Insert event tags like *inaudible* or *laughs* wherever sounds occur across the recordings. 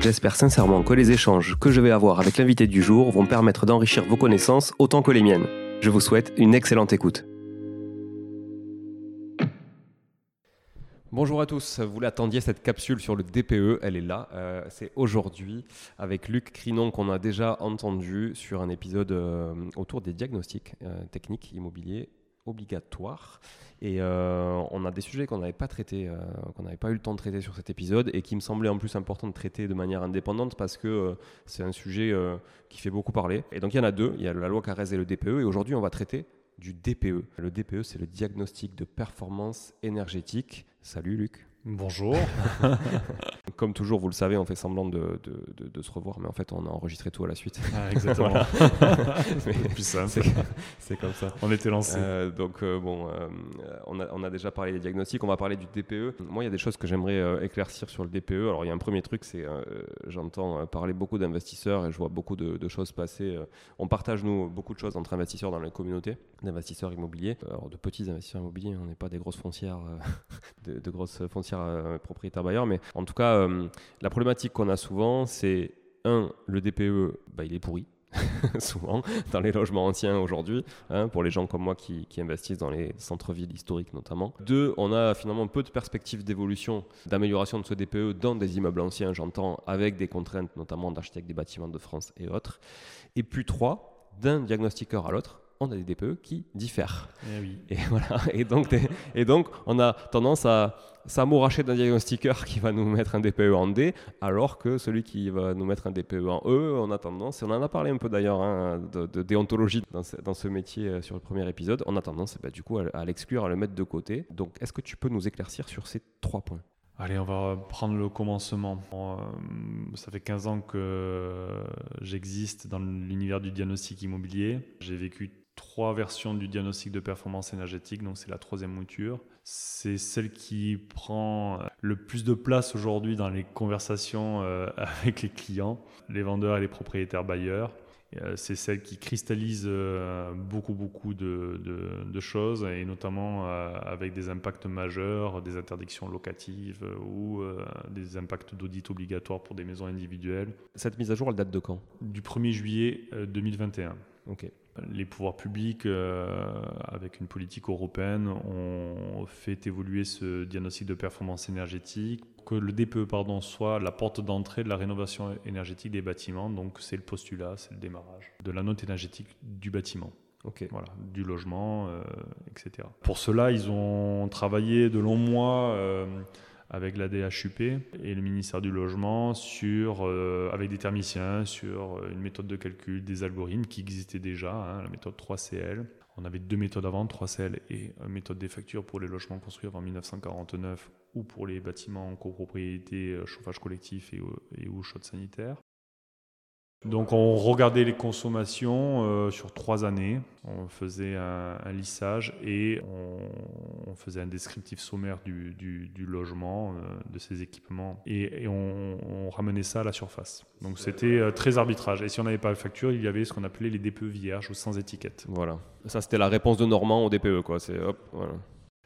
J'espère sincèrement que les échanges que je vais avoir avec l'invité du jour vont permettre d'enrichir vos connaissances autant que les miennes. Je vous souhaite une excellente écoute. Bonjour à tous, vous l'attendiez cette capsule sur le DPE, elle est là. Euh, c'est aujourd'hui avec Luc Crinon qu'on a déjà entendu sur un épisode euh, autour des diagnostics euh, techniques immobiliers obligatoire. Et euh, on a des sujets qu'on n'avait pas traités, euh, qu'on n'avait pas eu le temps de traiter sur cet épisode et qui me semblaient en plus important de traiter de manière indépendante parce que euh, c'est un sujet qui fait beaucoup parler. Et donc il y en a deux, il y a la loi Carrez et le DPE. Et aujourd'hui, on va traiter du DPE. Le DPE, c'est le diagnostic de performance énergétique. Salut Luc. Bonjour. *laughs* Comme toujours, vous le savez, on fait semblant de, de, de, se revoir, mais en fait, on a enregistré tout à la suite. Ah, exactement. *laughs* c'est plus simple. C'est comme ça. On était lancé. Euh, donc, euh, bon, euh, on, a, on, a, déjà parlé des diagnostics, on va parler du DPE. Moi, il y a des choses que j'aimerais éclaircir sur le DPE. Alors, il y a un premier truc, c'est j'entends parler beaucoup d'investisseurs et je vois beaucoup de, choses passer. on partage, nous, beaucoup de choses entre investisseurs dans la communauté d'investisseurs immobiliers. Alors, de petits investisseurs immobiliers, on n'est pas des grosses foncières, *laughs* de, de grosses foncières euh, propriétaire bailleur. Mais en tout cas, euh, la problématique qu'on a souvent, c'est un, le DPE, bah, il est pourri. *laughs* souvent dans les logements anciens aujourd'hui, hein, pour les gens comme moi qui, investissent dans les centres-villes historiques notamment. Deux, on a finalement peu de perspectives d'évolution, d'amélioration de ce DPE dans des immeubles anciens, j'entends, avec des contraintes notamment d'architectes des bâtiments de France et autres. Et puis trois, d'un diagnostiqueur à l'autre, on a des DPE qui diffèrent. Eh et, *laughs* voilà. et, donc, et donc, on a tendance à s'amouracher d'un diagnostiqueur qui va nous mettre un DPE en D, alors que celui qui va nous mettre un DPE en E, on a tendance, et on en a parlé un peu d'ailleurs hein, de, déontologie dans ce, métier euh, sur le premier épisode, on a tendance bah, du coup à, l'exclure, à le mettre de côté. Donc, est-ce que tu peux nous éclaircir sur ces trois points? Allez, on va prendre le commencement. Euh, ça fait 15 ans que j'existe dans l'univers du diagnostic immobilier. J'ai vécu trois versions du diagnostic de performance énergétique, donc c'est la troisième mouture. C'est celle qui prend le plus de place aujourd'hui dans les conversations euh, *laughs* avec les clients, les vendeurs et les propriétaires bailleurs. Euh, c'est celle qui cristallise euh, beaucoup, beaucoup de, choses, et notamment avec des impacts majeurs, des interdictions locatives ou des impacts d'audit obligatoires pour des maisons individuelles. Cette mise à jour, elle date de quand? Du 1er juillet 2021. Ok les pouvoirs publics, euh, avec une politique européenne, ont fait évoluer ce diagnostic de performance énergétique, que le DPE pardon, soit la porte d'entrée de la rénovation énergétique des bâtiments. Donc c'est le postulat, c'est le démarrage de la note énergétique du bâtiment. Voilà, du logement, euh, etc. Pour cela, ils ont travaillé de longs mois. Euh, avec la DHUP et le ministère du Logement sur, euh, avec des thermiciens sur euh, une méthode de calcul, des algorithmes qui existaient déjà, hein, la méthode 3CL. On avait deux méthodes avant, 3CL et méthode des factures pour les logements construits avant 1949 ou pour les bâtiments en copropriété, euh, chauffage collectif et, et ou chaude sanitaire. Donc on regardait les consommations euh, sur trois années, on faisait un, lissage et on, faisait un descriptif sommaire du, logement, euh, de ses équipements et, on, ramenait ça à la surface. Donc c'était euh, très arbitrage. Et si on n'avait pas la facture, il y avait ce qu'on appelait les DPE vierges ou sans étiquette. Voilà. Ça c'était la réponse de Normand au DPE quoi. C'est hop, voilà.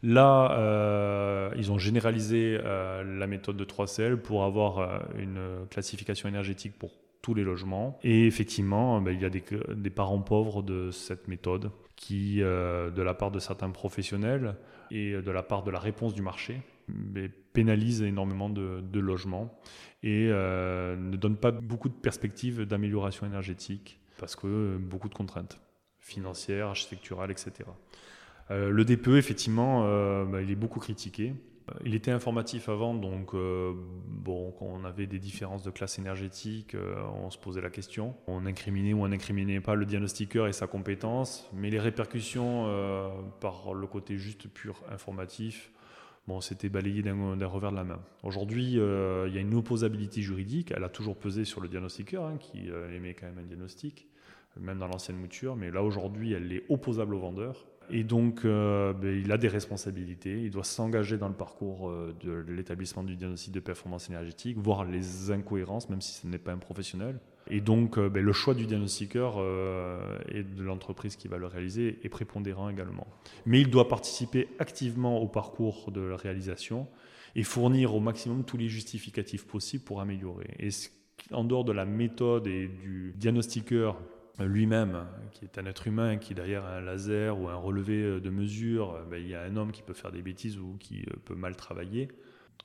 Là, ils ont généralisé la méthode de 3CL pour avoir une classification énergétique pour tous les logements. Et effectivement, ben, il y a des, parents pauvres de cette méthode qui, euh, de la part de certains professionnels et de la part de la réponse du marché, ben, pénalisent énormément de, logements et euh, ne donnent pas beaucoup de perspectives d'amélioration énergétique parce que beaucoup de contraintes financières, architecturales, etc. Euh, le DPE, effectivement, ben, il est beaucoup critiqué euh, il était informatif avant, donc euh, bon, quand on avait des différences de classe énergétique, euh, on se posait la question. On incriminait ou on n'incriminait pas le diagnostiqueur et sa compétence, mais les répercussions par le côté juste pur informatif, bon, c'était balayé d'un revers de la main. Aujourd'hui, euh, il y a une opposabilité juridique. Elle a toujours pesé sur le diagnostiqueur, hein, qui euh, émet quand même un diagnostic, même dans l'ancienne mouture. Mais là, aujourd'hui, elle est opposable au vendeur. Et donc, euh, ben, il a des responsabilités. Il doit s'engager dans le parcours de l'établissement du diagnostic de performance énergétique, voir les incohérences, même si ce n'est pas un professionnel. Et donc, ben, le choix du diagnostiqueur et de l'entreprise qui va le réaliser est prépondérant également. Mais il doit participer activement au parcours de la réalisation et fournir au maximum tous les justificatifs possibles pour améliorer. Et en dehors de la méthode et du diagnostiqueur lui-même, qui est un être humain, qui derrière un laser ou un relevé de mesure, ben, il y a un homme qui peut faire des bêtises ou qui euh, peut mal travailler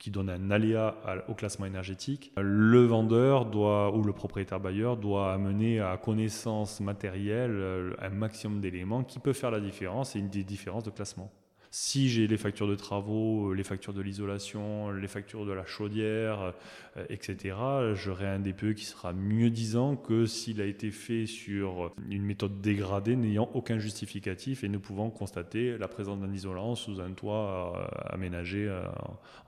qui donne un aléa au classement énergétique, le vendeur doit, ou le propriétaire bailleur doit amener à connaissance matérielle euh, un maximum d'éléments qui peut faire la différence et une des différences de classement. Si j'ai les factures de travaux, euh, les factures de l'isolation, les factures de la chaudière, euh, etc., j'aurai un DPE qui sera mieux disant que s'il a été fait sur une méthode dégradée n'ayant aucun justificatif et ne pouvant constater la présence d'un isolant sous un toit euh, aménagé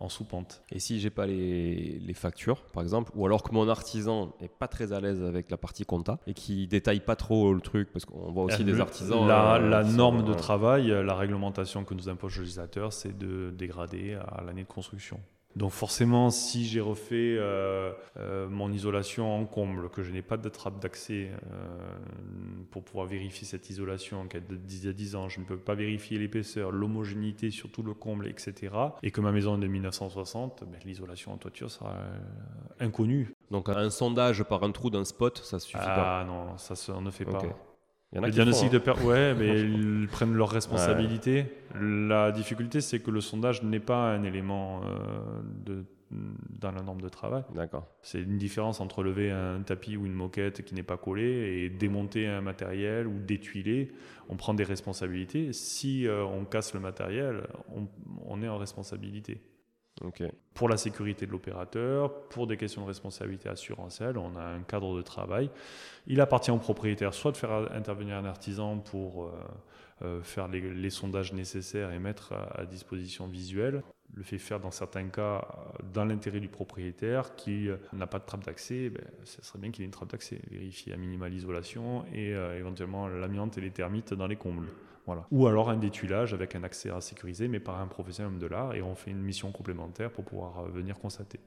en sous-pente. Et si j'ai pas les, les, factures, par exemple, ou alors que mon artisan n'est pas très à l'aise avec la partie compta et qui détaille pas trop le truc, parce qu'on voit aussi des artisans. La, la norme de travail, la réglementation que nous impose le législateur, c'est de dégrader à l'année de construction. Donc forcément, si j'ai refait euh, euh, mon isolation en comble, que je n'ai pas de trappe d'accès euh, pour pouvoir vérifier cette isolation, qu'elle de 10 à 10 ans, je ne peux pas vérifier l'épaisseur, l'homogénéité sur tout le comble, etc. Et que ma maison est de 1960, ben, l'isolation en toiture sera inconnue. Donc un sondage par un trou d'un spot, ça suffit pas Ah non, ça, on ne fait pas. Le diagnostic de perte, ouais, *laughs* mais ils prennent leurs responsabilités. La difficulté, c'est que le sondage n'est pas un élément euh, de, dans la norme de travail. D'accord. C'est une différence entre lever un tapis ou une moquette qui n'est pas collée et démonter un matériel ou détuiler. On prend des responsabilités. Si euh, on casse le matériel, on, on est en responsabilité. Pour la sécurité de l'opérateur, pour des questions de responsabilité assurantielle, on a un cadre de travail. Il appartient au propriétaire soit de faire intervenir un artisan pour euh, euh, faire les, sondages nécessaires et mettre à, disposition visuelle. Le fait faire dans certains cas dans l'intérêt du propriétaire qui euh, n'a pas de trappe d'accès, ben, ce serait bien qu'il ait une trappe d'accès. Vérifier à minima l'isolation et éventuellement l'amiante et les termites dans les combles. Ou alors un détuilage avec un accès à sécuriser, mais par un professionnel de l'art, et on fait une mission complémentaire pour pouvoir euh, venir constater.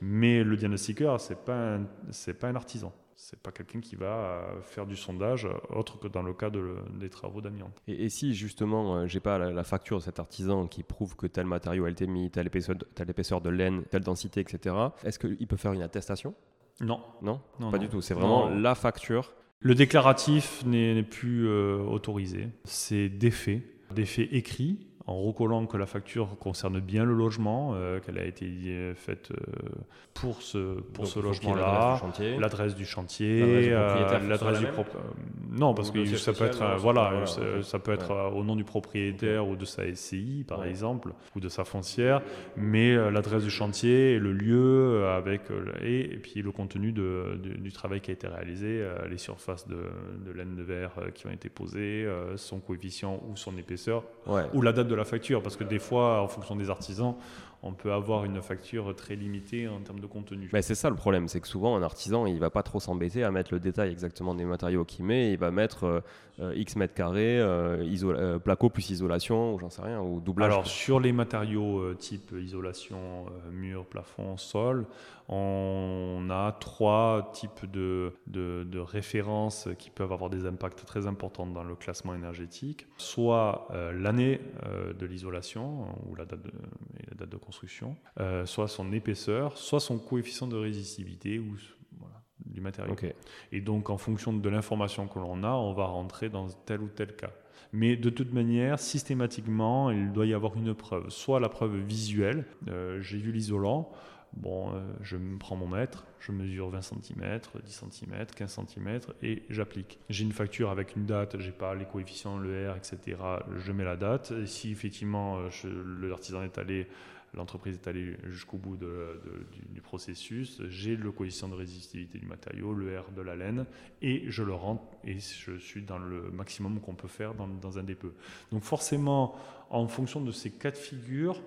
Mais le diagnostiqueur, c'est pas c'est pas un artisan. C'est pas quelqu'un qui va euh, faire du sondage autre que dans le cas des travaux d'amiante. Et, si justement, euh, j'ai pas la, facture de cet artisan qui prouve que tel matériau a été mis, telle épaisseur, telle épaisseur de laine, telle densité, etc. Est-ce qu'il peut faire une attestation? Non. non? Non, pas du tout. C'est vraiment la facture le déclaratif n'est plus euh, autorisé. C'est des faits, des faits écrits en recollant que la facture concerne bien le logement, euh, qu'elle a été euh, faite euh, pour ce, pour ce logement-là, l'adresse du chantier, l'adresse du, propriétaire. non, parce que ça peut être, voilà, ça, peut être au nom du propriétaire ou de sa SCI, par exemple, ou de sa foncière, mais l'adresse du chantier, le lieu, avec, et, et puis le contenu de, du travail qui a été réalisé, les surfaces de, de laine de verre qui ont été posées, son coefficient ou son épaisseur, ou la date de la facture, parce que des fois, en fonction des artisans, on peut avoir une facture très limitée en termes de contenu. Mais c'est ça le problème, c'est que souvent un artisan, il va pas trop s'embêter à mettre le détail exactement des matériaux qu'il met, il va mettre euh, euh, X mètres carrés, euh, placo plus isolation, ou j'en sais rien, ou doublage. Alors sur les matériaux type isolation, mur, plafond, sol, on a trois types de, de, références qui peuvent avoir des impacts très importants dans le classement énergétique. Soit l'année de l'isolation, ou la date de, la date de construction, euh, soit son épaisseur, soit son coefficient de résistivité ou du matériau. Et donc, en fonction de l'information que l'on a, on va rentrer dans tel ou tel cas. Mais de toute manière, systématiquement, il doit y avoir une preuve. Soit la preuve visuelle, euh, j'ai vu l'isolant, bon, euh, je prends mon mètre, je mesure 20 cm, 10 cm, 15 cm et j'applique. J'ai une facture avec une date, j'ai pas les coefficients, le R, etc. Je mets la date. si effectivement l'artisan est allé l'entreprise est allée jusqu'au bout du, processus, j'ai le coefficient de résistivité du matériau, le R de la laine, et je le rentre et je suis dans le maximum qu'on peut faire dans, un DPE. Donc forcément, en fonction de ces quatre figures,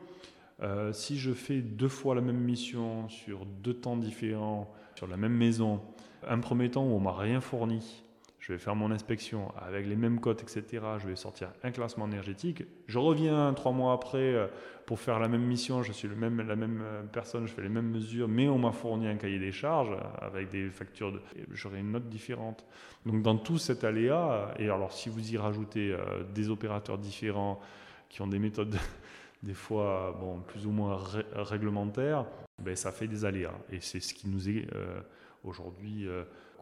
Euh, si je fais deux fois la même mission sur deux temps différents, sur la même maison, un premier temps où on m'a rien fourni, je vais faire mon inspection avec les mêmes cotes, etc. Je vais sortir un classement énergétique. Je reviens trois mois après euh, pour faire la même mission. Je suis le même, la même euh, personne, je fais les mêmes mesures, mais on m'a fourni un cahier des charges avec des factures. De... J'aurai une note différente. Donc dans tout cet aléa, et alors si vous y rajoutez des opérateurs différents qui ont des méthodes des fois bon, plus ou moins réglementaires, ben, ça fait des aléas. Et c'est ce qui nous est aujourd'hui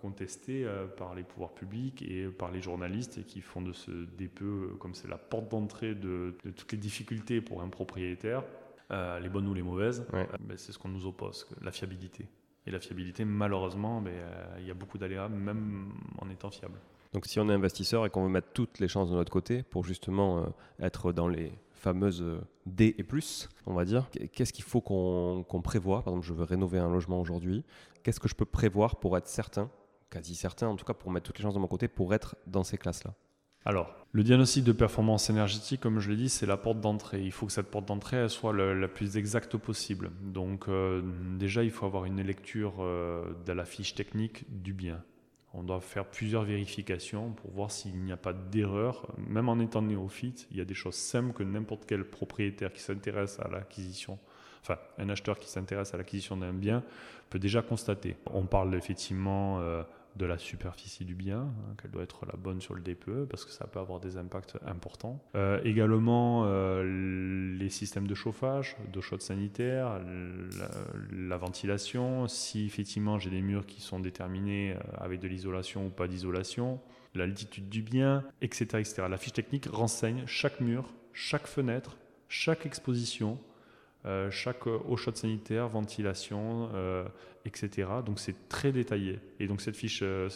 contesté euh, par les pouvoirs publics et par les journalistes et qui font de ce DPE, euh, comme c'est la porte d'entrée de, toutes les difficultés pour un propriétaire, euh, les bonnes ou les mauvaises, ben, c'est ce qu'on nous oppose, la fiabilité. Et la fiabilité, malheureusement, ben, il y a beaucoup d'aléas, même en étant fiable. Donc si on est investisseur et qu'on veut mettre toutes les chances de notre côté pour justement être dans les fameuses D et plus, on va dire, qu'est-ce qu'il faut qu'on prévoit Par exemple, je veux rénover un logement aujourd'hui. Qu'est-ce que je peux prévoir pour être certain quasi certain, en tout cas pour mettre toutes les chances de mon côté, pour être dans ces classes-là? Alors, le diagnostic de performance énergétique, comme je l'ai dit, c'est la porte d'entrée. Il faut que cette porte d'entrée soit la plus exacte possible. Donc, euh, déjà, il faut avoir une lecture euh, de la fiche technique du bien. On doit faire plusieurs vérifications pour voir s'il n'y a pas d'erreur. Même en étant néophyte, il y a des choses simples que n'importe quel propriétaire qui s'intéresse à l'acquisition, enfin, un acheteur qui s'intéresse à l'acquisition d'un bien peut déjà constater. On parle effectivement. Euh, de la superficie du bien, hein, qu'elle doit être la bonne sur le DPE, parce que ça peut avoir des impacts importants. Euh, également, euh, les systèmes de chauffage, d'eau chaude sanitaire, la, ventilation, si effectivement j'ai des murs qui sont déterminés euh, avec de l'isolation ou pas d'isolation, l'altitude du bien, etc., etc. La fiche technique renseigne chaque mur, chaque fenêtre, chaque exposition, euh, chaque eau chaude sanitaire, ventilation, euh, etc. Donc c'est très détaillé. Et donc cette fiche euh,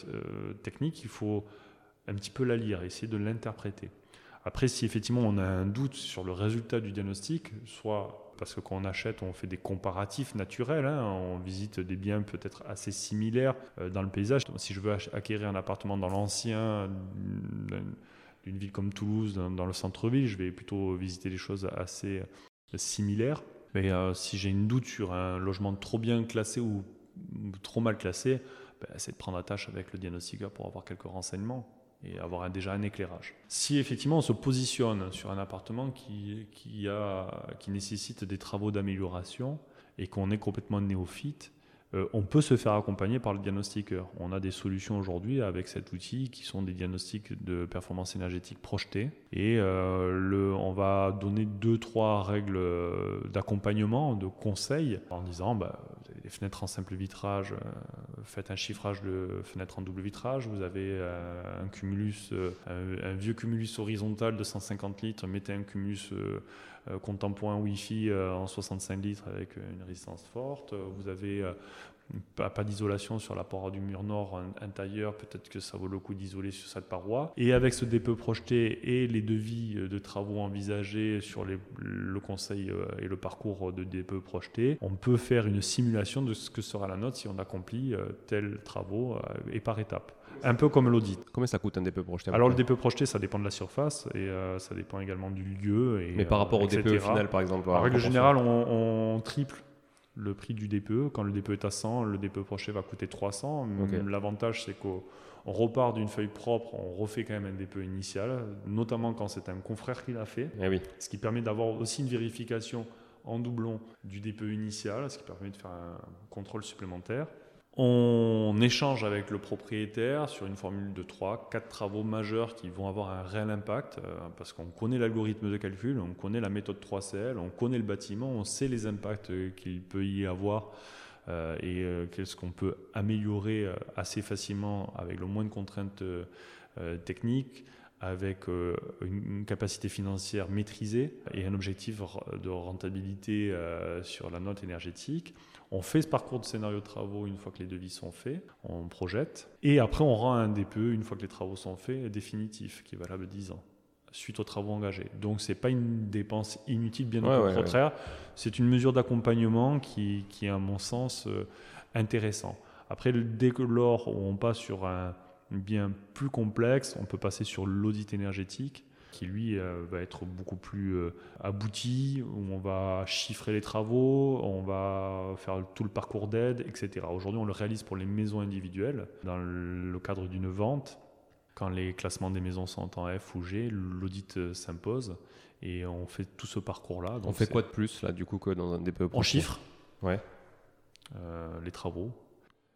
technique, il faut un petit peu la lire, essayer de l'interpréter. Après, si effectivement on a un doute sur le résultat du diagnostic, soit parce que quand on achète, on fait des comparatifs naturels, hein, on visite des biens peut-être assez similaires dans le paysage. Si je veux acquérir un appartement dans l'ancien, d'une ville comme Toulouse, dans le centre-ville, je vais plutôt visiter des choses assez similaires. Mais euh, si j'ai une doute sur un logement trop bien classé ou, trop mal classé, ben, c'est de prendre attache avec le diagnostiqueur pour avoir quelques renseignements et avoir déjà un éclairage. Si effectivement on se positionne sur un appartement qui, qui, a, qui nécessite des travaux d'amélioration et qu'on est complètement néophyte, euh, on peut se faire accompagner par le diagnostiqueur. On a des solutions aujourd'hui avec cet outil qui sont des diagnostics de performance énergétique projetés. Et euh, on va donner deux, trois règles euh, d'accompagnement, de conseils, en disant bah, des fenêtres en simple vitrage, faites un chiffrage de fenêtres en double vitrage. Vous avez un cumulus, un, vieux cumulus horizontal de 150 litres, mettez un cumulus contemporain Wi-Fi en 65 litres avec une résistance forte. Vous avez pas, pas d'isolation sur la paroi du mur nord intérieur, peut-être que ça vaut le coup d'isoler sur cette paroi. Et avec ce DPE projeté et les devis euh, de travaux envisagés sur le conseil euh, et le parcours de DPE projeté, on peut faire une simulation de ce que sera la note si on accomplit euh, tels travaux et par étapes. Un peu comme l'audit. Combien ça coûte un DPE projeté Alors le DPE projeté, ça dépend de la surface et ça dépend également du lieu. Et, Mais par rapport au DPE final, par exemple En règle générale, on, on triple le prix du DPE. Quand le DPE est à 100, le DPE prochain va coûter 300. L'avantage, c'est qu'on repart d'une feuille propre, on refait quand même un DPE initial, notamment quand c'est un confrère qui l'a fait. Eh oui. Ce qui permet d'avoir aussi une vérification en doublon du DPE initial, ce qui permet de faire un contrôle supplémentaire. On échange avec le propriétaire sur une formule de 3, 4 travaux majeurs qui vont avoir un réel impact, euh, parce qu'on connaît l'algorithme de calcul, on connaît la méthode 3CL, on connaît le bâtiment, on sait les impacts qu'il peut y avoir euh, et euh, qu'est-ce qu'on peut améliorer assez facilement avec le moins de contraintes techniques avec une capacité financière maîtrisée et un objectif de rentabilité sur la note énergétique. On fait ce parcours de scénario de travaux une fois que les devis sont faits, on projette, et après on rend un DPE une fois que les travaux sont faits, définitif, qui est valable 10 ans suite aux travaux engagés. Donc c'est pas une dépense inutile, bien au contraire, c'est une mesure d'accompagnement qui, qui, est à mon sens euh, intéressant. Après, dès que lors on passe sur un bien plus complexe, on peut passer sur l'audit énergétique qui lui va être beaucoup plus abouti, où on va chiffrer les travaux, on va faire tout le parcours d'aide, etc. Aujourd'hui, on le réalise pour les maisons individuelles dans le cadre d'une vente. Quand les classements des maisons sont en F ou G, l'audit s'impose et on fait tout ce parcours-là. On fait quoi de plus là du coup que dans un DPE On chiffre. Ouais. les travaux.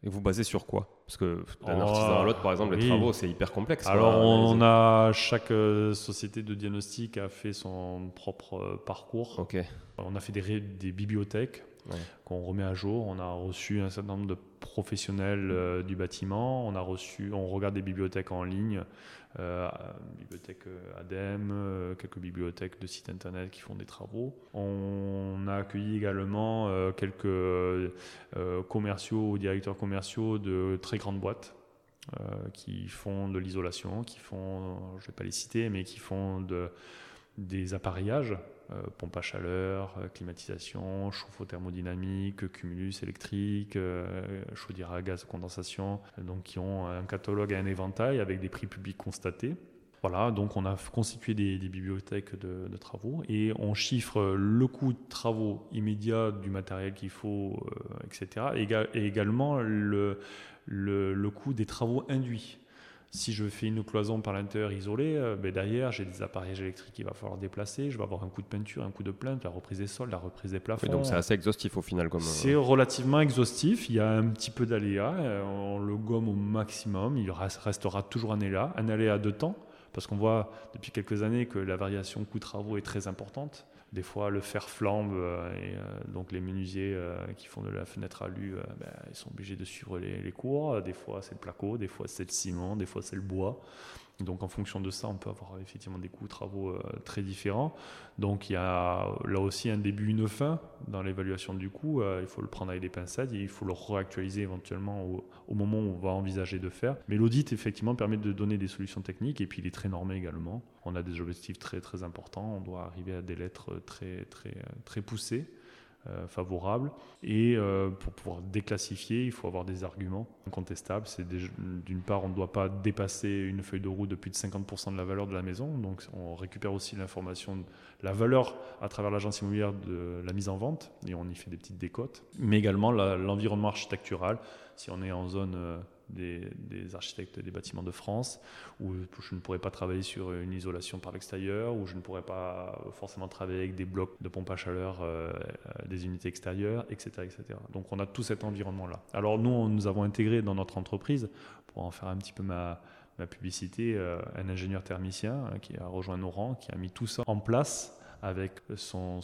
Et vous basez sur quoi? Parce que d'un oh, artisan à l'autre, par exemple, les travaux, c'est hyper complexe. Alors, on a chaque euh, société de diagnostic a fait son propre euh, parcours. Ok. On a fait des, des bibliothèques qu'on remet à jour. On a reçu un certain nombre de professionnels euh, du bâtiment. On a reçu, on regarde des bibliothèques en ligne, euh, bibliothèque euh, ADEME, quelques bibliothèques de sites internet qui font des travaux. On a accueilli également quelques commerciaux ou directeurs commerciaux de très grandes boîtes. qui font de l'isolation, qui font, je ne vais pas les citer, mais qui font de, des appareillages pompe à chaleur, euh, climatisation, chauffe-eau thermodynamique, cumulus électrique, euh, chaudière à gaz condensation, donc qui ont un catalogue et un éventail avec des prix publics constatés. Voilà, donc on a constitué des, bibliothèques de, travaux et on chiffre le coût de travaux immédiats du matériel qu'il faut, etc. Et, également le, le, coût des travaux induits. Si je fais une cloison par l'intérieur isolée, euh, ben derrière, j'ai des appareillages électriques qu'il va falloir déplacer. Je vais avoir un coup de peinture, un coup de plainte, la reprise des sols, la reprise des plafonds. donc c'est assez exhaustif au final. comme. C'est relativement exhaustif. Il y a un petit peu d'aléa. Euh, on le gomme au maximum. Il restera toujours un aléa, un aléa de temps. Parce qu'on voit depuis quelques années que la variation coût-travaux est très importante. Des fois, le fer flambe euh, et euh, donc les menuisiers euh, qui font de la fenêtre à lu, ben, ils sont obligés de suivre les, les cours. Des fois, c'est le placo, des fois, c'est le ciment, des fois, c'est le bois. Donc en fonction de ça, on peut avoir effectivement des coûts travaux euh, très différents. Donc il y a là aussi un début, une fin dans l'évaluation du coût. Euh, il faut le prendre avec des pincettes et il faut le réactualiser éventuellement au, moment où on va envisager de faire. Mais l'audit effectivement permet de donner des solutions techniques et puis il est très normé également. On a des objectifs très très importants. On doit arriver à des lettres très très très poussées. Euh, favorable. Et euh, pour pouvoir déclassifier, il faut avoir des arguments incontestables. C'est d'une part, on ne doit pas dépasser une feuille de route de plus de 50% de la valeur de la maison. Donc, on récupère aussi l'information, la valeur à travers l'agence immobilière de la mise en vente et on y fait des petites décotes. Mais également l'environnement architectural. Si on est en zone des, architectes des bâtiments de France, où je ne pourrais pas travailler sur une isolation par l'extérieur, où je ne pourrais pas forcément travailler avec des blocs de pompe à chaleur euh, euh, des unités extérieures, etc., etc. Donc on a tout cet environnement-là. Alors nous, nous avons intégré dans notre entreprise, pour en faire un petit peu ma, ma publicité, euh, un ingénieur thermicien hein, qui a rejoint nos rangs, qui a mis tout ça en place avec son,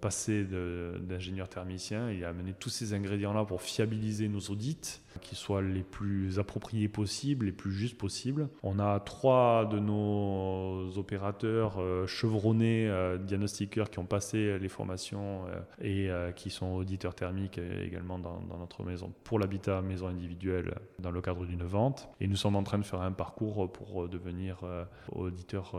passé d'ingénieur thermicien. Il a amené tous ces ingrédients-là pour fiabiliser nos audits qui soient les plus appropriés possibles, les plus justes possibles. On a trois de nos opérateurs euh, chevronnés, euh, diagnostiqueurs qui ont passé les formations euh, et qui sont auditeurs thermiques également dans, notre maison pour l'habitat maison individuelle dans le cadre d'une vente. Et nous sommes en train de faire un parcours pour devenir auditeur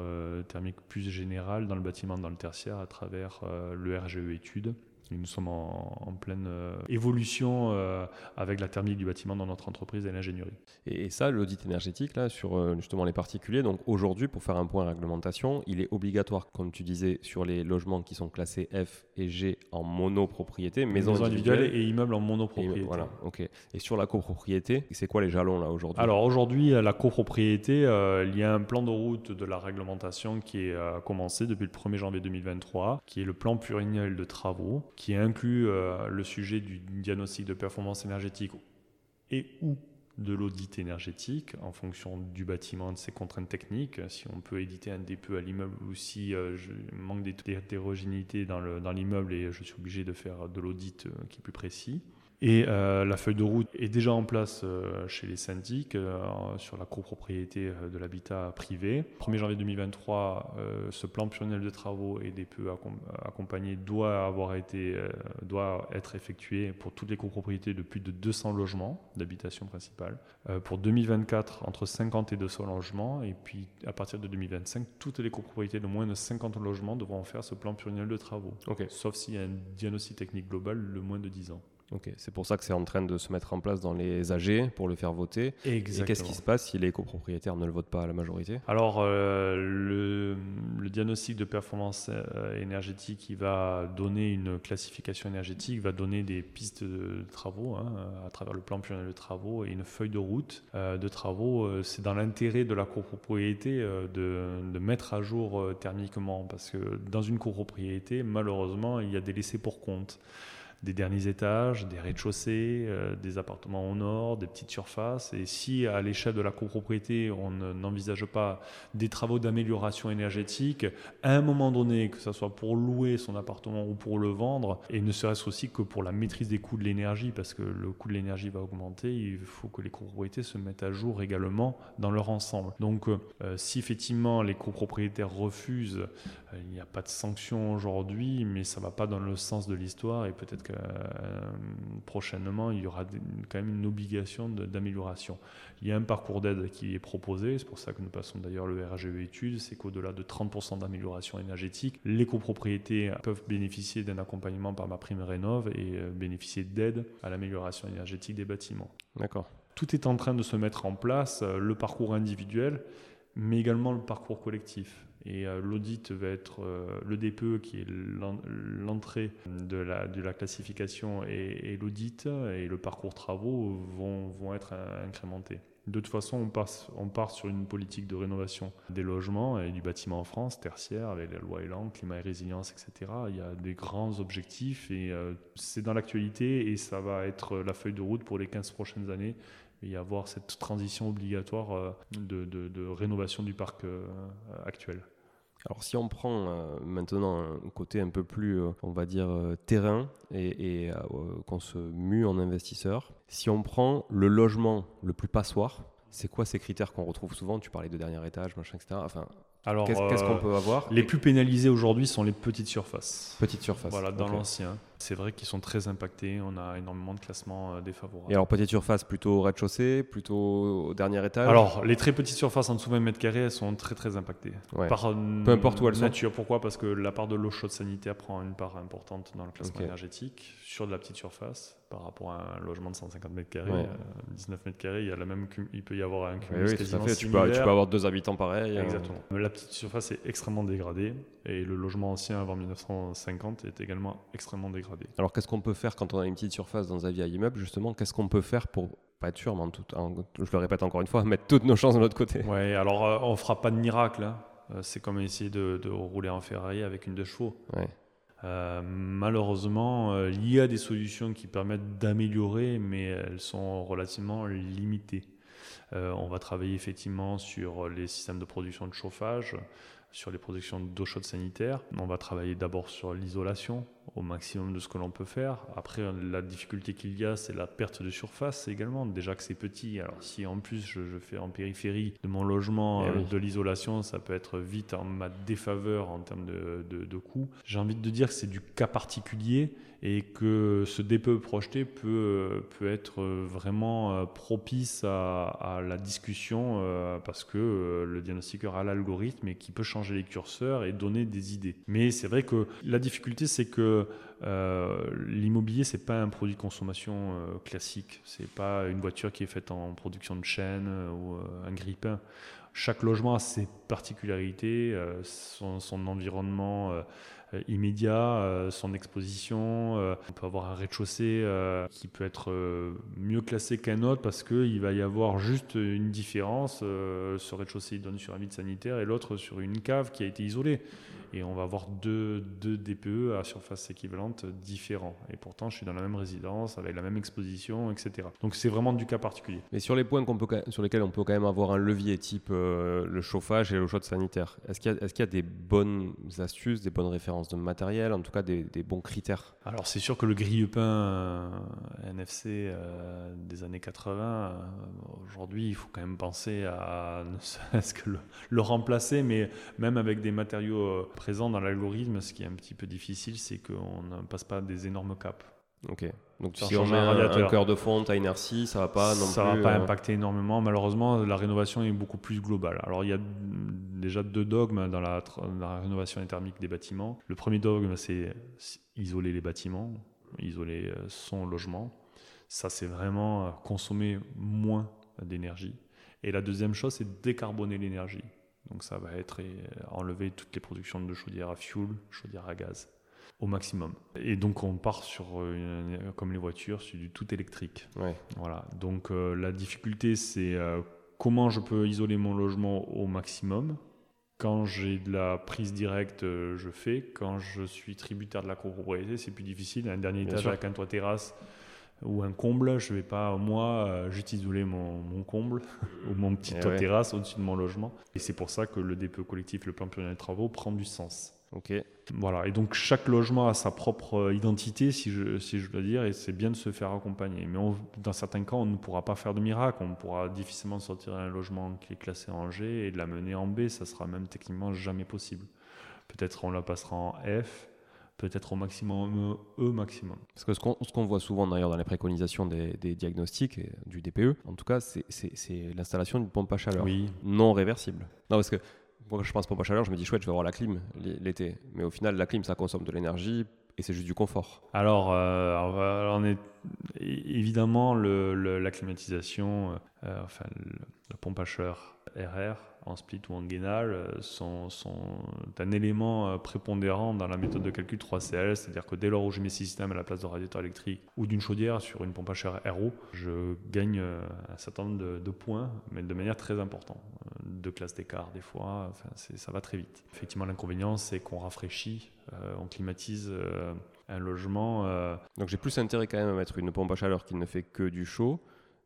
thermique plus général dans le bâtiment, dans le à travers le RGE études nous sommes en, pleine euh, évolution euh, avec la thermique du bâtiment dans notre entreprise et l'ingénierie. Et, ça, l'audit énergétique, là, sur euh, justement les particuliers, donc aujourd'hui, pour faire un point réglementation, il est obligatoire, comme tu disais, sur les logements qui sont classés F et G en monopropriété, maisons, maisons individuelles, et immeubles en monopropriété. voilà, ok. Et sur la copropriété, c'est quoi les jalons là aujourd'hui? Alors aujourd'hui, la copropriété, il y a un plan de route de la réglementation qui a commencé depuis le 1er janvier 2023, qui est le plan pluriannuel de travaux qui inclut euh, le sujet du diagnostic de performance énergétique et ou de l'audit énergétique en fonction du bâtiment, de ses contraintes techniques. Si on peut éditer un DPE à l'immeuble ou si euh, je manque d'hétérogénéité dans l'immeuble et je suis obligé de faire de l'audit euh, qui est plus précis. Et euh, la feuille de route est déjà en place euh, chez les syndics euh, sur la copropriété de l'habitat privé. 1er janvier 2023, ce plan pluriannuel de travaux et des peu accompagnés doit avoir été, doit être effectué pour toutes les copropriétés de plus de 200 logements d'habitation principale. pour 2024, entre 50 et 200 logements. Et puis à partir de 2025, toutes les copropriétés de moins de 50 logements devront faire ce plan pluriannuel de travaux. Sauf s'il y a un diagnostic technique global de moins de 10 ans. Ok, c'est pour ça que c'est en train de se mettre en place dans les AG pour le faire voter. Exactement. Et qu'est-ce qui se passe si les copropriétaires ne le votent pas à la majorité? Alors, euh, le, le, diagnostic de performance euh, énergétique, il va donner une classification énergétique, va donner des pistes de travaux hein, à travers le plan pluriannuel de travaux et une feuille de route euh, de travaux. C'est dans l'intérêt de la copropriété de, de, mettre à jour thermiquement parce que dans une copropriété, malheureusement, il y a des laissés pour compte des derniers étages, des rez-de-chaussée, euh, des appartements au nord, des petites surfaces. Et si à l'échelle de la copropriété, on n'envisage pas des travaux d'amélioration énergétique, à un moment donné, que ce soit pour louer son appartement ou pour le vendre, et ne serait-ce aussi que pour la maîtrise des coûts de l'énergie, parce que le coût de l'énergie va augmenter, il faut que les copropriétés se mettent à jour également dans leur ensemble. Donc euh, si effectivement les copropriétaires refusent, euh, il n'y a pas de sanction aujourd'hui, mais ça ne va pas dans le sens de l'histoire et peut-être euh, prochainement, il y aura quand même une obligation d'amélioration. Il y a un parcours d'aide qui est proposé, c'est pour ça que nous passons d'ailleurs le RGE études, c'est qu'au-delà de 30% d'amélioration énergétique, les copropriétés peuvent bénéficier d'un accompagnement par ma prime Rénov et euh, bénéficier d'aide à l'amélioration énergétique des bâtiments. D'accord. Tout est en train de se mettre en place, euh, le parcours individuel, mais également le parcours collectif. Et euh, l'audit va être euh, le DPE qui est l'entrée de la, classification et, l'audit et le parcours travaux vont, vont être incrémentés. De toute façon, on, passe, on part sur une politique de rénovation des logements et du bâtiment en France, tertiaire, avec la loi Elan, climat et résilience, etc. Il y a des grands objectifs et euh, c'est dans l'actualité et ça va être la feuille de route pour les 15 prochaines années et avoir cette transition obligatoire euh, de, rénovation du parc euh, actuel. Alors si on prend euh, maintenant un côté un peu plus, on va dire, terrain et, qu'on se mue en investisseur, si on prend le logement le plus passoire, c'est quoi ces critères qu'on retrouve souvent? Tu parlais de dernier étage, machin, etc. Enfin, alors, qu'est-ce qu'on peut avoir? Les plus pénalisés aujourd'hui sont les petites surfaces. Petites surfaces. Voilà, dans l'ancien. C'est vrai qu'ils sont très impactés. On a énormément de classements euh, défavorables. Et alors, petite surface, plutôt au rez-de-chaussée, plutôt au dernier étage Alors, les très petites surfaces en dessous de 20 mètres carrés, elles sont très très impactées. Par Peu importe où elles nature. Pourquoi? Parce que la part de l'eau chaude sanitaire prend une part importante dans le classement énergétique sur de la petite surface par rapport à un logement de 150 mètres carrés. 19 euh, mètres carrés, il, y a la même, il peut y avoir un cumul oui, quasiment fait. Tu peux, tu peux, avoir deux habitants pareils. Euh. Exactement. La petite surface est extrêmement dégradée et le logement ancien avant 1950 est également extrêmement dégradé. Alors, qu'est-ce qu'on peut faire quand on a une petite surface dans un vieil immeuble, justement Qu'est-ce qu'on peut faire pour pas être sûr, mais tout, je le répète encore une fois, *laughs* mettre toutes nos chances de notre côté? Ouais, alors euh, on fera pas de miracle. Hein. Euh, c'est comme essayer de, rouler en Ferrari avec une deux chevaux. Euh, malheureusement, il y a des solutions qui permettent d'améliorer, mais elles sont relativement limitées. on va travailler effectivement sur les systèmes de production de chauffage, sur les productions d'eau chaude sanitaire. On va travailler d'abord sur l'isolation au maximum de ce que l'on peut faire. Après, la difficulté qu'il y a, c'est la perte de surface également. Déjà que c'est petit, alors si en plus je, fais en périphérie de mon logement eh euh, de l'isolation, ça peut être vite en ma défaveur en termes de, de, de coût. J'ai envie de dire que c'est du cas particulier et que ce DPE projeté peut, peut être vraiment euh, propice à, la discussion euh, parce que euh, le diagnostiqueur a l'algorithme et qui peut changer les curseurs et donner des idées. Mais c'est vrai que la difficulté, c'est que l'immobilier, c'est pas un produit de consommation classique. C'est pas une voiture qui est faite en production de chaîne ou un grille-pain. Chaque logement a ses particularités, son, son environnement euh, immédiat, euh, son exposition. Euh, on peut avoir un rez-de-chaussée qui peut être mieux classé qu'un autre parce qu'il va y avoir juste une différence. ce rez-de-chaussée donne sur un vide sanitaire et l'autre sur une cave qui a été isolée et on va avoir deux, deux, DPE à surface équivalente différents. Et pourtant, je suis dans la même résidence, avec la même exposition, etc. Donc c'est vraiment du cas particulier. Mais sur les points peut, sur lesquels on peut quand même avoir un levier type euh, le chauffage et l'eau chaude sanitaire, est-ce qu'il y, a des bonnes astuces, des bonnes références de matériel, en tout cas des, bons critères? Alors c'est sûr que le grille-pain euh, NFC euh, des années 80, aujourd'hui, il faut quand même penser à ne *laughs* serait-ce que le, le remplacer, mais même avec des matériaux présent dans l'algorithme, ce qui est un petit peu difficile, c'est qu'on ne passe pas des énormes caps. Ok. Donc si on met un, cœur de fonte à inertie, ça va pas non ça va pas euh, impacter énormément. Malheureusement, la rénovation est beaucoup plus globale. Alors il y a déjà deux dogmes dans la, dans la rénovation thermique des bâtiments. Le premier dogme, c'est isoler les bâtiments isoler son logement. Ça, c'est vraiment consommer moins d'énergie. Et la deuxième chose, c'est décarboner l'énergie. Donc ça va être enlever toutes les productions de chaudières à fuel, chaudières à gaz au maximum. Et donc on part sur, comme les voitures, sur du tout électrique. Voilà. Donc la difficulté, c'est comment je peux isoler mon logement au maximum. Quand j'ai de la prise directe, euh, je fais. Quand je suis tributaire de la copropriété, c'est plus difficile. Un dernier étage avec un toit terrasse ou un comble, je ne vais pas, moi, euh, juste isoler mon, comble *laughs* ou mon petit eh toit terrasse au-dessus de mon logement. Et c'est pour ça que le DPE collectif, le plan pluriannuel de travaux, prend du sens. Ok. Voilà, et donc chaque logement a sa propre euh, identité, si je, si je dois dire, et c'est bien de se faire accompagner. Mais dans certains cas, on ne pourra pas faire de miracle, on pourra difficilement sortir un logement qui est classé en G et de l'amener en B, ça sera même techniquement jamais possible. Peut-être on la passera en F, peut-être au maximum E maximum. Parce que ce qu'on voit souvent d'ailleurs dans les préconisations des, diagnostics et du DPE, en tout cas, c'est l'installation d'une pompe à chaleur non réversible. Non, parce que quand je pense pompe à chaleur, je me dis chouette, je vais avoir la clim l'été. Mais au final, la clim, ça consomme de l'énergie et c'est juste du confort. Alors, euh, on est évidemment la climatisation, euh, enfin la pompe à chaleur RR en split ou en gainal euh, sont, sont, un élément prépondérant dans la méthode de calcul 3CL, c'est-à-dire que dès lors où je mets systèmes à la place de radiateur électrique ou d'une chaudière sur une pompe à chaleur RO, je gagne un certain nombre de, de points, mais de manière très importante deux classes d'écart des fois, enfin, ça va très vite. Effectivement, l'inconvénient, c'est qu'on rafraîchit, euh, on climatise euh, un logement. Euh. Donc j'ai plus intérêt quand même à mettre une pompe à chaleur qui ne fait que du chaud.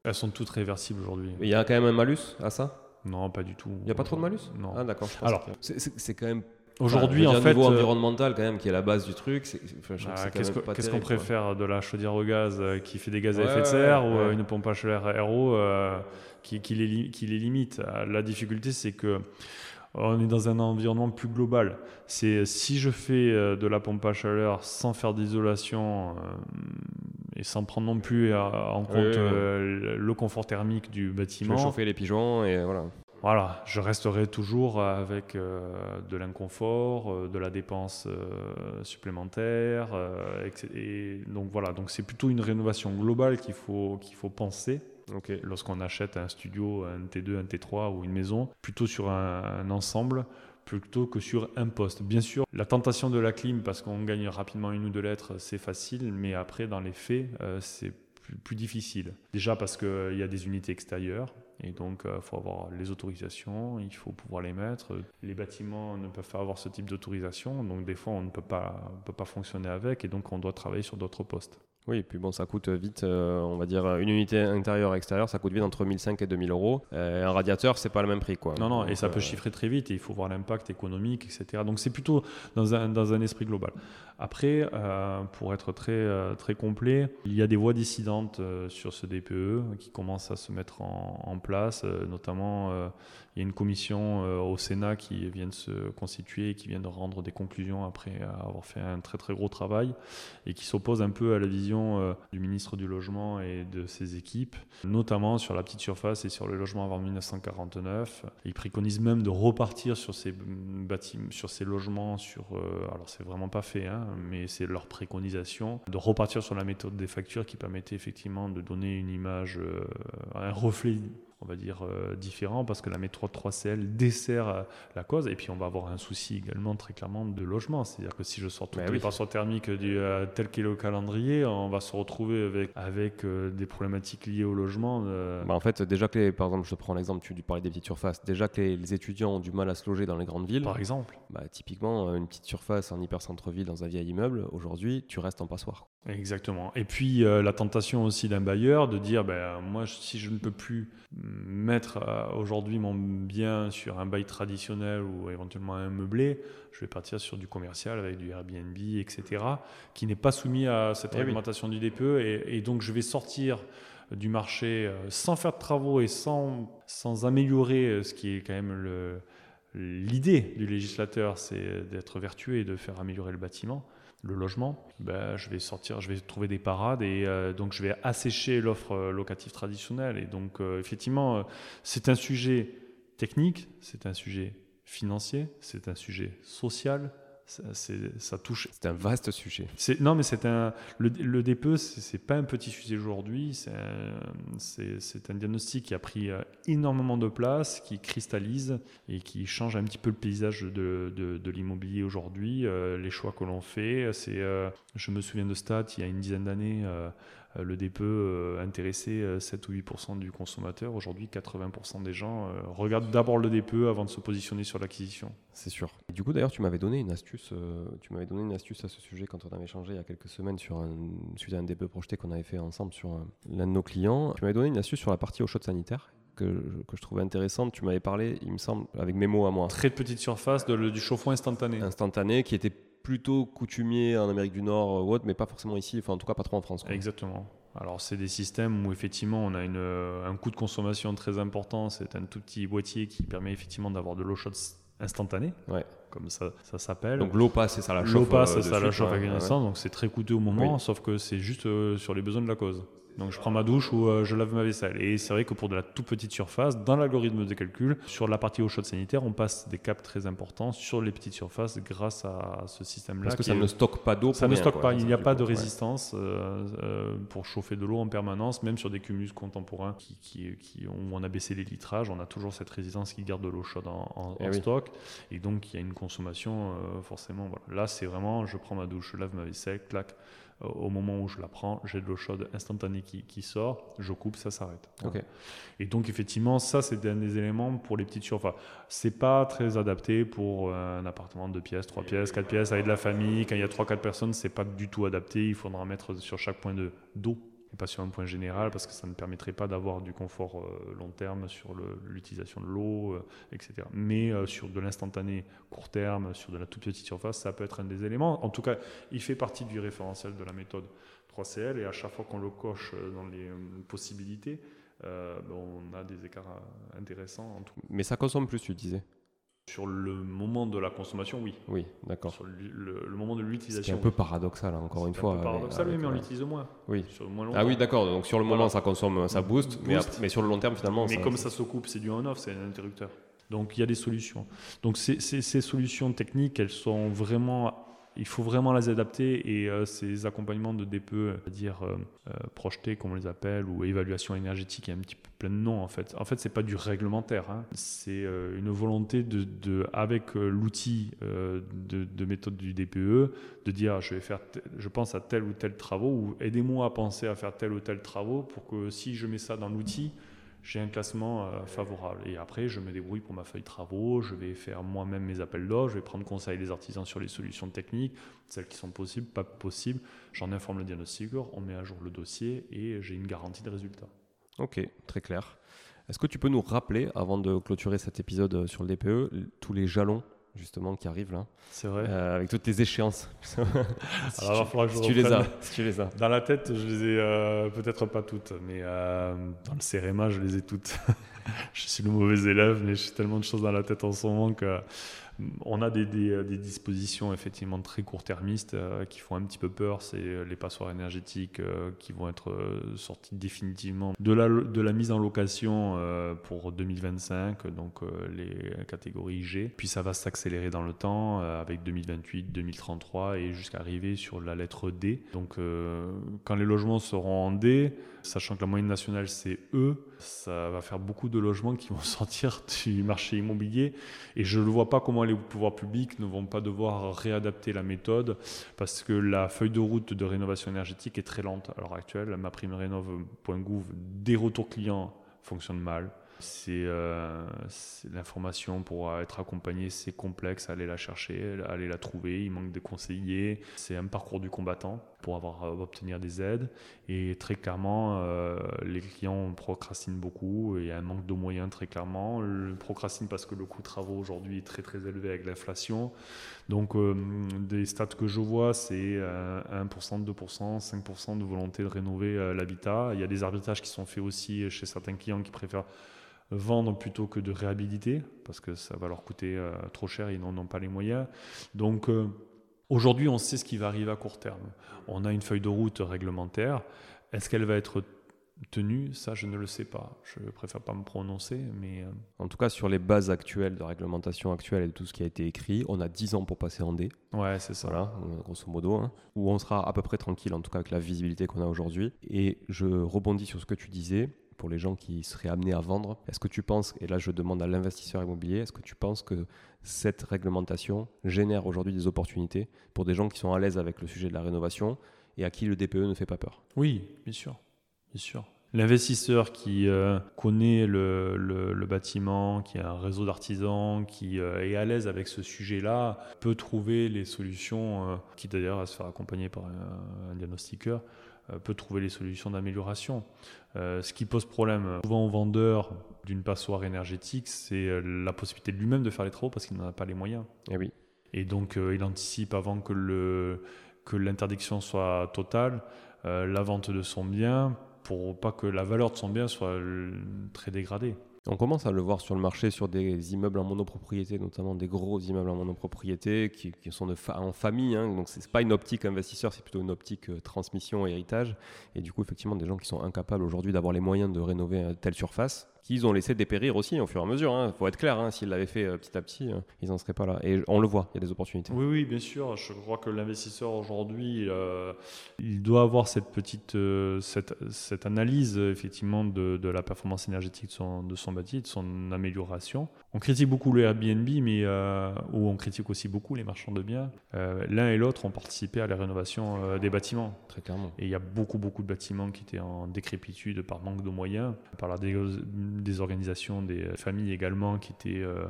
Elles sont toutes réversibles aujourd'hui. Il y a quand même un malus à ça? Non, pas du tout. Il n'y a pas trop de malus? Non. Ah d'accord. Alors, c'est quand même Aujourd'hui, en fait, niveau environnemental quand même qui est la base du truc. Ah, qu'est-ce qu'on préfère de la chaudière au gaz qui fait des gaz à effet de serre ou une pompe à chaleur RO qui, qui, les, qui les limite? La difficulté, c'est que on est dans un environnement plus global. C'est si je fais euh, de la pompe à chaleur sans faire d'isolation euh, et sans prendre non plus en compte euh, le confort thermique du bâtiment. Je chauffer les pigeons et voilà. Voilà, je resterai toujours avec de l'inconfort, de la dépense supplémentaire, et donc voilà. Donc c'est plutôt une rénovation globale qu'il faut qu'il faut penser lorsqu'on achète un studio, un T2, un T3 ou une maison, plutôt sur un, ensemble plutôt que sur un poste. Bien sûr, la tentation de la clim, parce qu'on gagne rapidement une ou deux lettres, c'est facile, mais après, dans les faits, euh, c'est plus, difficile. Déjà parce qu'il y a des unités extérieures, et donc il euh, faut avoir les autorisations, il faut pouvoir les mettre. Les bâtiments ne peuvent pas avoir ce type d'autorisation, donc des fois on ne peut pas fonctionner avec, et donc on doit travailler sur d'autres postes. Oui, et puis bon, ça coûte vite, euh, on va dire, une unité intérieure-extérieure, ça coûte vite entre 1500 et 2000 euros. Euh, un radiateur, c'est pas le même prix, quoi. Non, non, et ça peut euh, chiffrer très vite, et il faut voir l'impact économique, etc. Donc c'est plutôt dans un, dans un esprit global. Après, pour être très, très complet, il y a des voies dissidentes sur ce DPE qui commencent à se mettre en, en place, notamment il y a une commission au Sénat qui vient de se constituer et qui vient de rendre des conclusions après avoir fait un très très gros travail et qui s'oppose un peu à la vision euh, du ministre du Logement et de ses équipes, notamment sur la petite surface et sur le logement avant 1949. Il préconise même de repartir sur ces bâtiments, sur ces logements, sur euh, alors c'est vraiment pas fait, hein, mais c'est leur préconisation de repartir sur la méthode des factures qui permettait effectivement de donner une image, un reflet on va dire, euh, différent parce que la métro 3CL dessert euh, la cause. Et puis, on va avoir un souci également très clairement de logement. C'est-à-dire que si je sors toutes bah les passoires thermiques du, euh, tel qu'est le calendrier, on va se retrouver avec, avec des problématiques liées au logement. Bah, en fait, déjà que, les, par exemple, je te prends l'exemple, tu parlais des petites surfaces, déjà que les, étudiants ont du mal à se loger dans les grandes villes. Par exemple. Bah, typiquement, une petite surface en hyper centre-ville dans un vieil immeuble, aujourd'hui, tu restes en passoire. Exactement. Et puis, la tentation aussi d'un bailleur de dire, ben, moi, si je ne peux plus mettre euh, aujourd'hui mon bien sur un bail traditionnel ou éventuellement un meublé, je vais partir sur du commercial avec du Airbnb, etc., qui n'est pas soumis à cette eh réglementation du DPE. Et, donc, je vais sortir du marché euh, sans faire de travaux et sans, sans améliorer euh, ce qui est quand même l'idée du législateur, c'est d'être vertueux et de faire améliorer le bâtiment le logement, ben, je vais sortir, je vais trouver des parades et euh, donc je vais assécher l'offre euh, locative traditionnelle. Et donc euh, effectivement, c'est un sujet technique, c'est un sujet financier, c'est un sujet social, ça touche. C'est un vaste sujet. Non, mais c'est un le, le DPE, c'est pas un petit sujet aujourd'hui. C'est un, diagnostic qui a pris euh, énormément de place, qui cristallise et qui change un petit peu le paysage de, de, l'immobilier aujourd'hui. Euh, les choix que l'on fait, c'est, euh, je me souviens de stats il y a une dizaine d'années. Euh, le DPE euh, intéressait 7 euh, ou 8% du consommateur. Aujourd'hui, 80% des gens regardent d'abord le DPE avant de se positionner sur l'acquisition. C'est sûr. du coup, d'ailleurs, tu m'avais donné une astuce. tu m'avais donné une astuce à ce sujet quand on avait échangé il y a quelques semaines sur un à un DPE projeté qu'on avait fait ensemble sur l'un de nos clients. Tu m'avais donné une astuce sur la partie au shot sanitaire. Que je, que je, trouvais intéressante. Tu m'avais parlé, il me semble, avec mes mots à moi. Très petite surface de, du chauffe-eau instantané. Instantané, qui était plutôt coutumier en Amérique du Nord ou autre, mais pas forcément ici, enfin en tout cas pas trop en France. Exactement. Alors c'est des systèmes où effectivement on a une, euh, un coût de consommation très important, c'est un tout petit boîtier qui permet effectivement d'avoir de l'eau chaude instantanée, ouais. comme ça, ça s'appelle. Donc l'eau passe et ça la chauffe. L'eau passe et ça la chauffe avec un instant, donc c'est très coûteux au moment, sauf que c'est juste euh, sur les besoins de la cause. Donc je prends ma douche ou euh, je lave ma vaisselle. Et c'est vrai que pour de la toute petite surface, dans l'algorithme de calcul, sur la partie eau chaude sanitaire, on passe des caps très importants sur les petites surfaces grâce à ce système-là. Parce que ça ne stocke pas d'eau. Ça ne stocke pas. Il n'y a pas de résistance euh, euh, pour chauffer de l'eau en permanence, même sur des cumuls contemporains qui, qui, ont, où on a baissé les litrages. On a toujours cette résistance qui garde de l'eau chaude en, eh stock. Et donc il y a une consommation forcément. Là, c'est vraiment, je prends ma douche, je lave ma vaisselle, clac au moment où je la prends, j'ai de l'eau chaude instantanée qui, sort, je coupe, ça s'arrête. Et donc effectivement, ça c'est un des éléments pour les petites surfaces. C'est pas très adapté pour un appartement de 2 pièces, 3 pièces, 4 pièces avec de la famille. Quand il y a 3-4 personnes, c'est pas du tout adapté. Il faudra mettre sur chaque point de pas sur un point général parce que ça ne permettrait pas d'avoir du confort euh, long terme sur l'utilisation de l'eau, euh, etc. Mais euh, sur de l'instantané court terme, sur de la toute petite surface, ça peut être un des éléments. En tout cas, il fait partie du référentiel de la méthode 3CL et à chaque fois qu'on le coche dans les possibilités, ben, on a des écarts intéressants. Mais ça consomme plus, tu disais sur le moment de la consommation, oui. Oui, d'accord. Sur le, moment de l'utilisation. C'est un peu paradoxal, hein, encore une fois. Un peu paradoxal, oui, mais on l'utilise moins. Oui. ah oui, d'accord. Donc sur le moment, ça consomme, ça booste, Mais, mais, sur le long terme, finalement. Mais comme ça se coupe, c'est du on-off, c'est un interrupteur. Donc il y a des solutions. Donc ces, ces solutions techniques, elles sont vraiment il faut vraiment les adapter et euh, ces accompagnements de DPE, c'est-à-dire euh, euh, projetés comme on les appelle, ou évaluation énergétique, il y a un petit peu plein de noms en fait. En fait, c'est pas du réglementaire, hein. c'est une volonté de, avec l'outil de, méthode du DPE, de dire je vais faire, je pense à tel ou tel travaux ou aidez-moi à penser à faire tel ou tel travaux pour que si je mets ça dans l'outil, j'ai un classement euh, favorable. Et après, je me débrouille pour ma feuille de travaux, je vais faire moi-même mes appels d'offres, je vais prendre conseil des artisans sur les solutions techniques, celles qui sont possibles, pas possibles. J'en informe le diagnostiqueur, on met à jour le dossier et j'ai une garantie de résultat. Ok, très clair. Est-ce que tu peux nous rappeler, avant de clôturer cet épisode sur le DPE, tous les jalons justement qui arrive là. C'est vrai. Euh, avec toutes tes échéances. *laughs* Alors, tu, tu les as, tu les as. Dans la tête, je les ai euh, peut-être pas toutes, mais euh, dans le CRMA, je les ai toutes. *laughs* je suis le mauvais élève, mais j'ai tellement de choses dans la tête en ce moment que on a des, dispositions effectivement très court-termistes euh, qui font un petit peu peur. C'est euh, les passoires énergétiques euh, qui vont être sorties définitivement de la, de la mise en location pour 2025, donc les catégories G. Puis ça va s'accélérer dans le temps avec 2028, 2033 et jusqu'à arriver sur la lettre D. Donc quand les logements seront en D, sachant que la moyenne nationale c'est E, ça va faire beaucoup de logements qui vont *laughs* sortir du marché immobilier et je ne vois pas comment les pouvoirs publics ne vont pas devoir réadapter la méthode parce que la feuille de route de rénovation énergétique est très lente à l'heure actuelle. Ma prime rénove.gouv des retours clients fonctionne mal. Euh, c'est l'information pour être accompagné, c'est complexe, aller la chercher, aller la trouver. Il manque des conseillers. C'est un parcours du combattant pour avoir euh, obtenir des aides. Et très clairement, euh, les clients procrastinent beaucoup. Il y a un manque de moyens très clairement. Le procrastine parce que le coût de travaux aujourd'hui est très très élevé avec l'inflation. Donc des stats que je vois, c'est 1%, 2%, 5% de volonté de rénover l'habitat. Il y a des arbitrages qui sont faits aussi chez certains clients qui préfèrent vendre plutôt que de réhabiliter, parce que ça va leur coûter euh, trop cher, ils n'en ont pas les moyens. Donc euh, aujourd'hui, on sait ce qui va arriver à court terme. On a une feuille de route réglementaire. Est-ce qu'elle va être tenu, ça je ne le sais pas. Je préfère pas me prononcer, mais... En tout cas, sur les bases actuelles de réglementation actuelle et de tout ce qui a été écrit, on a 10 ans pour passer en D. Ouais, c'est ça. Voilà, grosso modo, hein, où on sera à peu près tranquille, en tout cas avec la visibilité qu'on a aujourd'hui. Et je rebondis sur ce que tu disais pour les gens qui seraient amenés à vendre. Est-ce que tu penses, et là je demande à l'investisseur immobilier, est-ce que tu penses que cette réglementation génère aujourd'hui des opportunités pour des gens qui sont à l'aise avec le sujet de la rénovation et à qui le DPE ne fait pas peur? Oui, bien sûr. Bien sûr. L'investisseur qui euh, connaît le, bâtiment, qui a un réseau d'artisans, qui euh, est à l'aise avec ce sujet-là, peut trouver les solutions, euh, qui d'ailleurs à se faire accompagner par un, un diagnostiqueur, peut trouver les solutions d'amélioration. ce qui pose problème souvent aux vendeurs d'une passoire énergétique, c'est la possibilité de lui-même de faire les travaux parce qu'il n'en a pas les moyens. Et, eh oui. Et donc il anticipe avant que, le, que l'interdiction soit totale, la vente de son bien pour pas que la valeur de son bien soit très dégradée. On commence à le voir sur le marché sur des immeubles en monopropriété, notamment des gros immeubles en monopropriété qui, sont en famille. Hein, donc, ce n'est pas une optique investisseur, c'est plutôt une optique euh, transmission, héritage. Et du coup, effectivement, des gens qui sont incapables aujourd'hui d'avoir les moyens de rénover telle surface qu'ils ont laissé dépérir aussi au fur et à mesure. Il hein. faut être clair, hein, s'ils l'avaient fait euh, petit à petit, euh, ils n'en seraient pas là. Et on le voit, il y a des opportunités. Oui, oui, bien sûr. Je crois que l'investisseur aujourd'hui, euh, il doit avoir cette petite cette, cette, analyse effectivement de, de, la performance énergétique de son, de son bâti, de son amélioration. On critique beaucoup le Airbnb, mais ou on critique aussi beaucoup les marchands de biens. L'un et l'autre ont participé à la rénovation des bâtiments. Très clairement. Et il y a beaucoup, beaucoup de bâtiments qui étaient en décrépitude par manque de moyens, par la des organisations, des familles également qui étaient euh,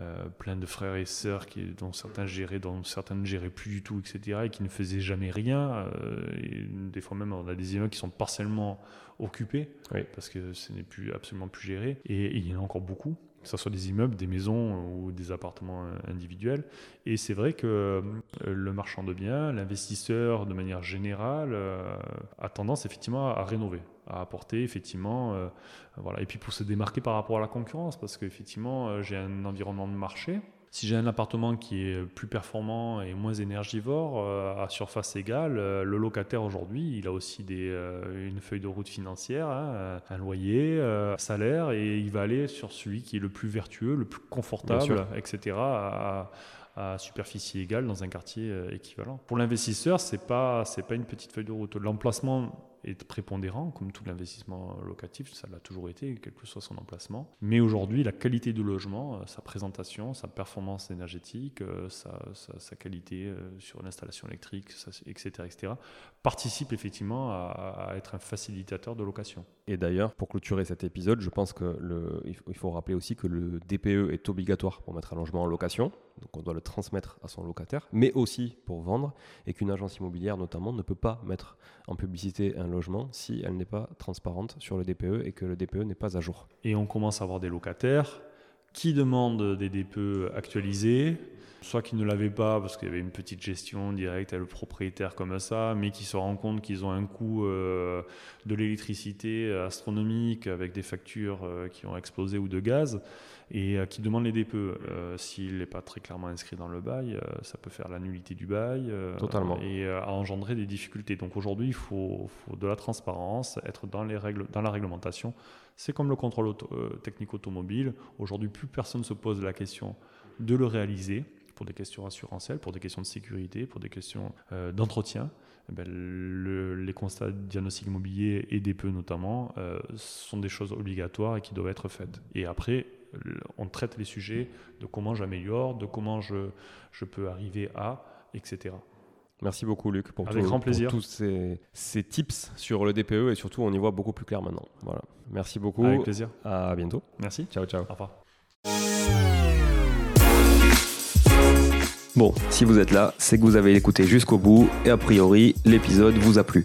euh, pleines de frères et sœurs qui, dont certains géraient, dont certains ne géraient plus du tout, etc. et qui ne faisaient jamais rien. Euh, et des fois même, on a des immeubles qui sont partiellement occupés parce que ce n'est plus absolument plus géré. Et, il y en a encore beaucoup que ce soit des immeubles, des maisons ou des appartements individuels. Et c'est vrai que le marchand de biens, l'investisseur de manière générale, a tendance effectivement à rénover à apporter effectivement euh, voilà et puis pour se démarquer par rapport à la concurrence parce qu'effectivement euh, j'ai un environnement de marché si j'ai un appartement qui est plus performant et moins énergivore euh, à surface égale, le locataire aujourd'hui, il a aussi des, une feuille de route financière, hein, un loyer, un salaire, et il va aller sur celui qui est le plus vertueux, le plus confortable, etc. À, à superficie égale dans un quartier équivalent. Pour l'investisseur, c'est pas c'est pas une petite feuille de route. L'emplacement est prépondérant, comme tout l'investissement locatif, ça l'a toujours été, quel que soit son emplacement. Mais aujourd'hui, la qualité du logement, euh, sa présentation, sa performance énergétique, euh, sa, qualité euh, sur l'installation électrique, etc., etc., participe effectivement à, être un facilitateur de location. Et d'ailleurs, pour clôturer cet épisode, je pense que le, il faut rappeler aussi que le DPE est obligatoire pour mettre un logement en location, donc on doit le transmettre à son locataire, mais aussi pour vendre, et qu'une agence immobilière notamment ne peut pas mettre en publicité un logement si elle n'est pas transparente sur le DPE et que le DPE n'est pas à jour. Et on commence à avoir des locataires qui demandent des DPE actualisés, soit qui ne l'avaient pas parce qu'il y avait une petite gestion directe à le propriétaire comme ça, mais qui se rendent compte qu'ils ont un coût euh, de l'électricité astronomique avec des factures euh, qui ont explosé ou de gaz et euh, qui demandent les DPE. S'il n'est pas très clairement inscrit dans le bail, ça peut faire la nullité du bail Totalement. et engendrer des difficultés. Donc aujourd'hui, il faut, faut, de la transparence, être dans, les règles, dans la réglementation. C'est comme le contrôle technique automobile. Aujourd'hui, plus personne se pose la question de le réaliser pour des questions assurantielles, pour des questions de sécurité, pour des questions euh, d'entretien. Eh ben, les constats de diagnostic immobilier et des notamment euh, sont des choses obligatoires et qui doivent être faites. Et après, on traite les sujets de comment j'améliore, de comment je, je peux arriver à, etc. Merci beaucoup Luc pour, grand plaisir. tous ces, ces, tips sur le DPE et surtout on y voit beaucoup plus clair maintenant. Voilà. Merci beaucoup. Avec plaisir. À bientôt. Merci. Ciao ciao. Au revoir. Bon, si vous êtes là, c'est que vous avez écouté jusqu'au bout et a priori, l'épisode vous a plu.